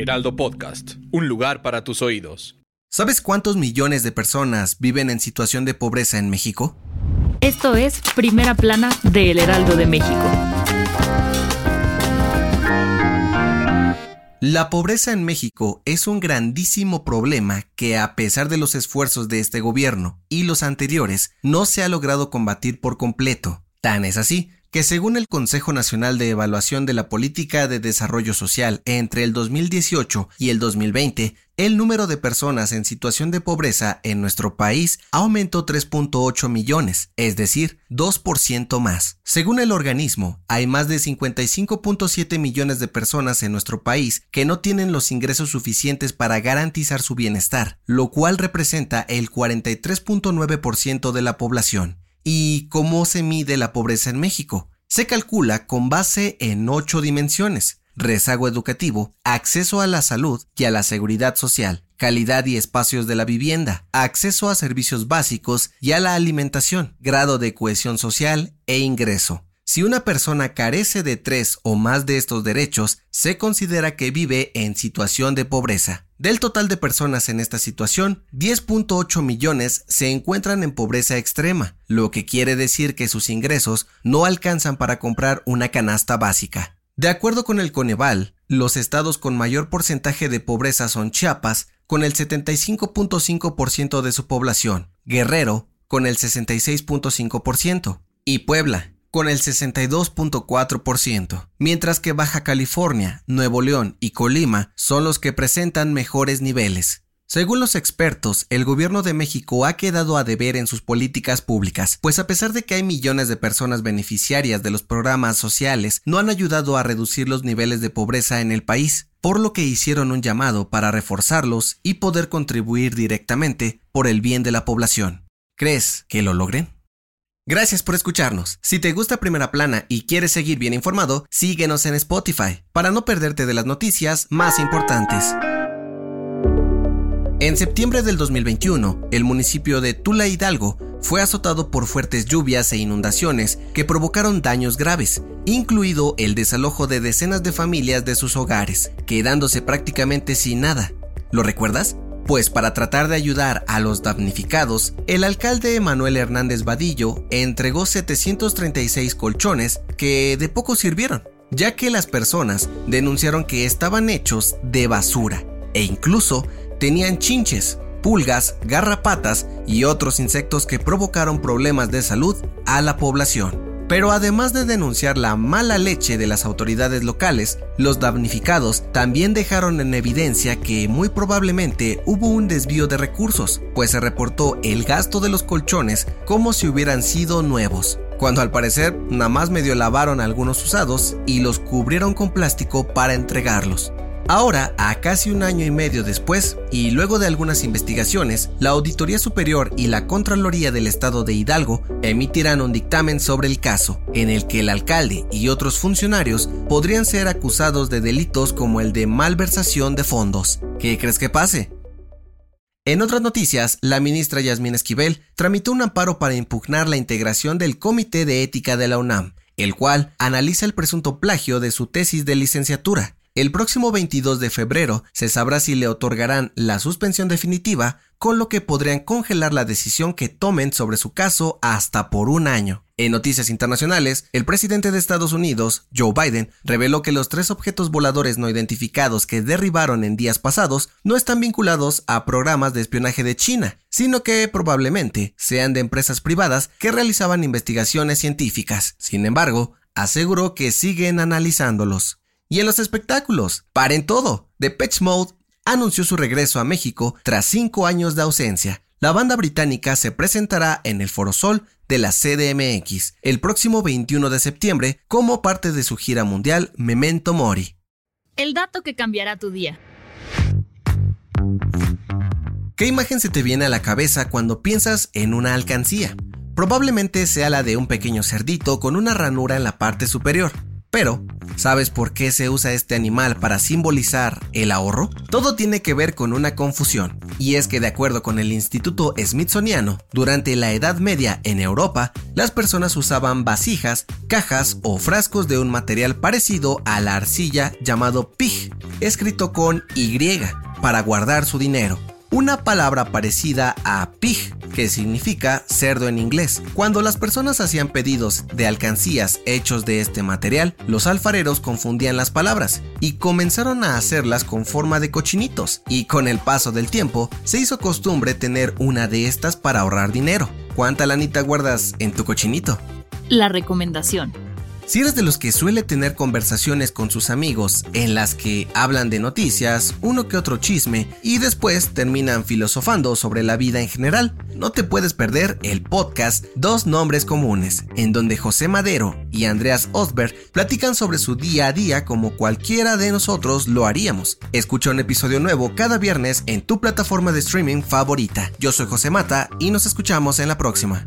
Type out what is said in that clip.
Heraldo Podcast, un lugar para tus oídos. ¿Sabes cuántos millones de personas viven en situación de pobreza en México? Esto es Primera Plana de El Heraldo de México. La pobreza en México es un grandísimo problema que a pesar de los esfuerzos de este gobierno y los anteriores no se ha logrado combatir por completo. Tan es así que según el Consejo Nacional de Evaluación de la Política de Desarrollo Social entre el 2018 y el 2020, el número de personas en situación de pobreza en nuestro país aumentó 3.8 millones, es decir, 2% más. Según el organismo, hay más de 55.7 millones de personas en nuestro país que no tienen los ingresos suficientes para garantizar su bienestar, lo cual representa el 43.9% de la población. ¿Y cómo se mide la pobreza en México? Se calcula con base en ocho dimensiones. Rezago educativo, acceso a la salud y a la seguridad social, calidad y espacios de la vivienda, acceso a servicios básicos y a la alimentación, grado de cohesión social e ingreso. Si una persona carece de tres o más de estos derechos, se considera que vive en situación de pobreza. Del total de personas en esta situación, 10.8 millones se encuentran en pobreza extrema, lo que quiere decir que sus ingresos no alcanzan para comprar una canasta básica. De acuerdo con el Coneval, los estados con mayor porcentaje de pobreza son Chiapas, con el 75.5% de su población, Guerrero, con el 66.5%, y Puebla, con el 62.4%, mientras que Baja California, Nuevo León y Colima son los que presentan mejores niveles. Según los expertos, el gobierno de México ha quedado a deber en sus políticas públicas, pues a pesar de que hay millones de personas beneficiarias de los programas sociales, no han ayudado a reducir los niveles de pobreza en el país, por lo que hicieron un llamado para reforzarlos y poder contribuir directamente por el bien de la población. ¿Crees que lo logren? Gracias por escucharnos. Si te gusta Primera Plana y quieres seguir bien informado, síguenos en Spotify para no perderte de las noticias más importantes. En septiembre del 2021, el municipio de Tula Hidalgo fue azotado por fuertes lluvias e inundaciones que provocaron daños graves, incluido el desalojo de decenas de familias de sus hogares, quedándose prácticamente sin nada. ¿Lo recuerdas? Pues para tratar de ayudar a los damnificados, el alcalde Manuel Hernández Vadillo entregó 736 colchones que de poco sirvieron, ya que las personas denunciaron que estaban hechos de basura e incluso tenían chinches, pulgas, garrapatas y otros insectos que provocaron problemas de salud a la población. Pero además de denunciar la mala leche de las autoridades locales, los damnificados también dejaron en evidencia que muy probablemente hubo un desvío de recursos, pues se reportó el gasto de los colchones como si hubieran sido nuevos, cuando al parecer nada más medio lavaron algunos usados y los cubrieron con plástico para entregarlos. Ahora, a casi un año y medio después, y luego de algunas investigaciones, la Auditoría Superior y la Contraloría del Estado de Hidalgo emitirán un dictamen sobre el caso, en el que el alcalde y otros funcionarios podrían ser acusados de delitos como el de malversación de fondos. ¿Qué crees que pase? En otras noticias, la ministra Yasmín Esquivel tramitó un amparo para impugnar la integración del Comité de Ética de la UNAM, el cual analiza el presunto plagio de su tesis de licenciatura. El próximo 22 de febrero se sabrá si le otorgarán la suspensión definitiva, con lo que podrían congelar la decisión que tomen sobre su caso hasta por un año. En noticias internacionales, el presidente de Estados Unidos, Joe Biden, reveló que los tres objetos voladores no identificados que derribaron en días pasados no están vinculados a programas de espionaje de China, sino que probablemente sean de empresas privadas que realizaban investigaciones científicas. Sin embargo, aseguró que siguen analizándolos. Y en los espectáculos, paren todo. The Pitch Mode anunció su regreso a México tras cinco años de ausencia. La banda británica se presentará en el Foro Sol de la CDMX el próximo 21 de septiembre como parte de su gira mundial Memento Mori. El dato que cambiará tu día. ¿Qué imagen se te viene a la cabeza cuando piensas en una alcancía? Probablemente sea la de un pequeño cerdito con una ranura en la parte superior. Pero, ¿sabes por qué se usa este animal para simbolizar el ahorro? Todo tiene que ver con una confusión, y es que de acuerdo con el Instituto Smithsoniano, durante la Edad Media en Europa, las personas usaban vasijas, cajas o frascos de un material parecido a la arcilla llamado pig, escrito con Y, para guardar su dinero una palabra parecida a pig, que significa cerdo en inglés. Cuando las personas hacían pedidos de alcancías hechos de este material, los alfareros confundían las palabras y comenzaron a hacerlas con forma de cochinitos, y con el paso del tiempo se hizo costumbre tener una de estas para ahorrar dinero. ¿Cuánta lanita guardas en tu cochinito? La recomendación. Si eres de los que suele tener conversaciones con sus amigos en las que hablan de noticias, uno que otro chisme y después terminan filosofando sobre la vida en general, no te puedes perder el podcast Dos Nombres Comunes, en donde José Madero y Andreas Osberg platican sobre su día a día como cualquiera de nosotros lo haríamos. Escucha un episodio nuevo cada viernes en tu plataforma de streaming favorita. Yo soy José Mata y nos escuchamos en la próxima.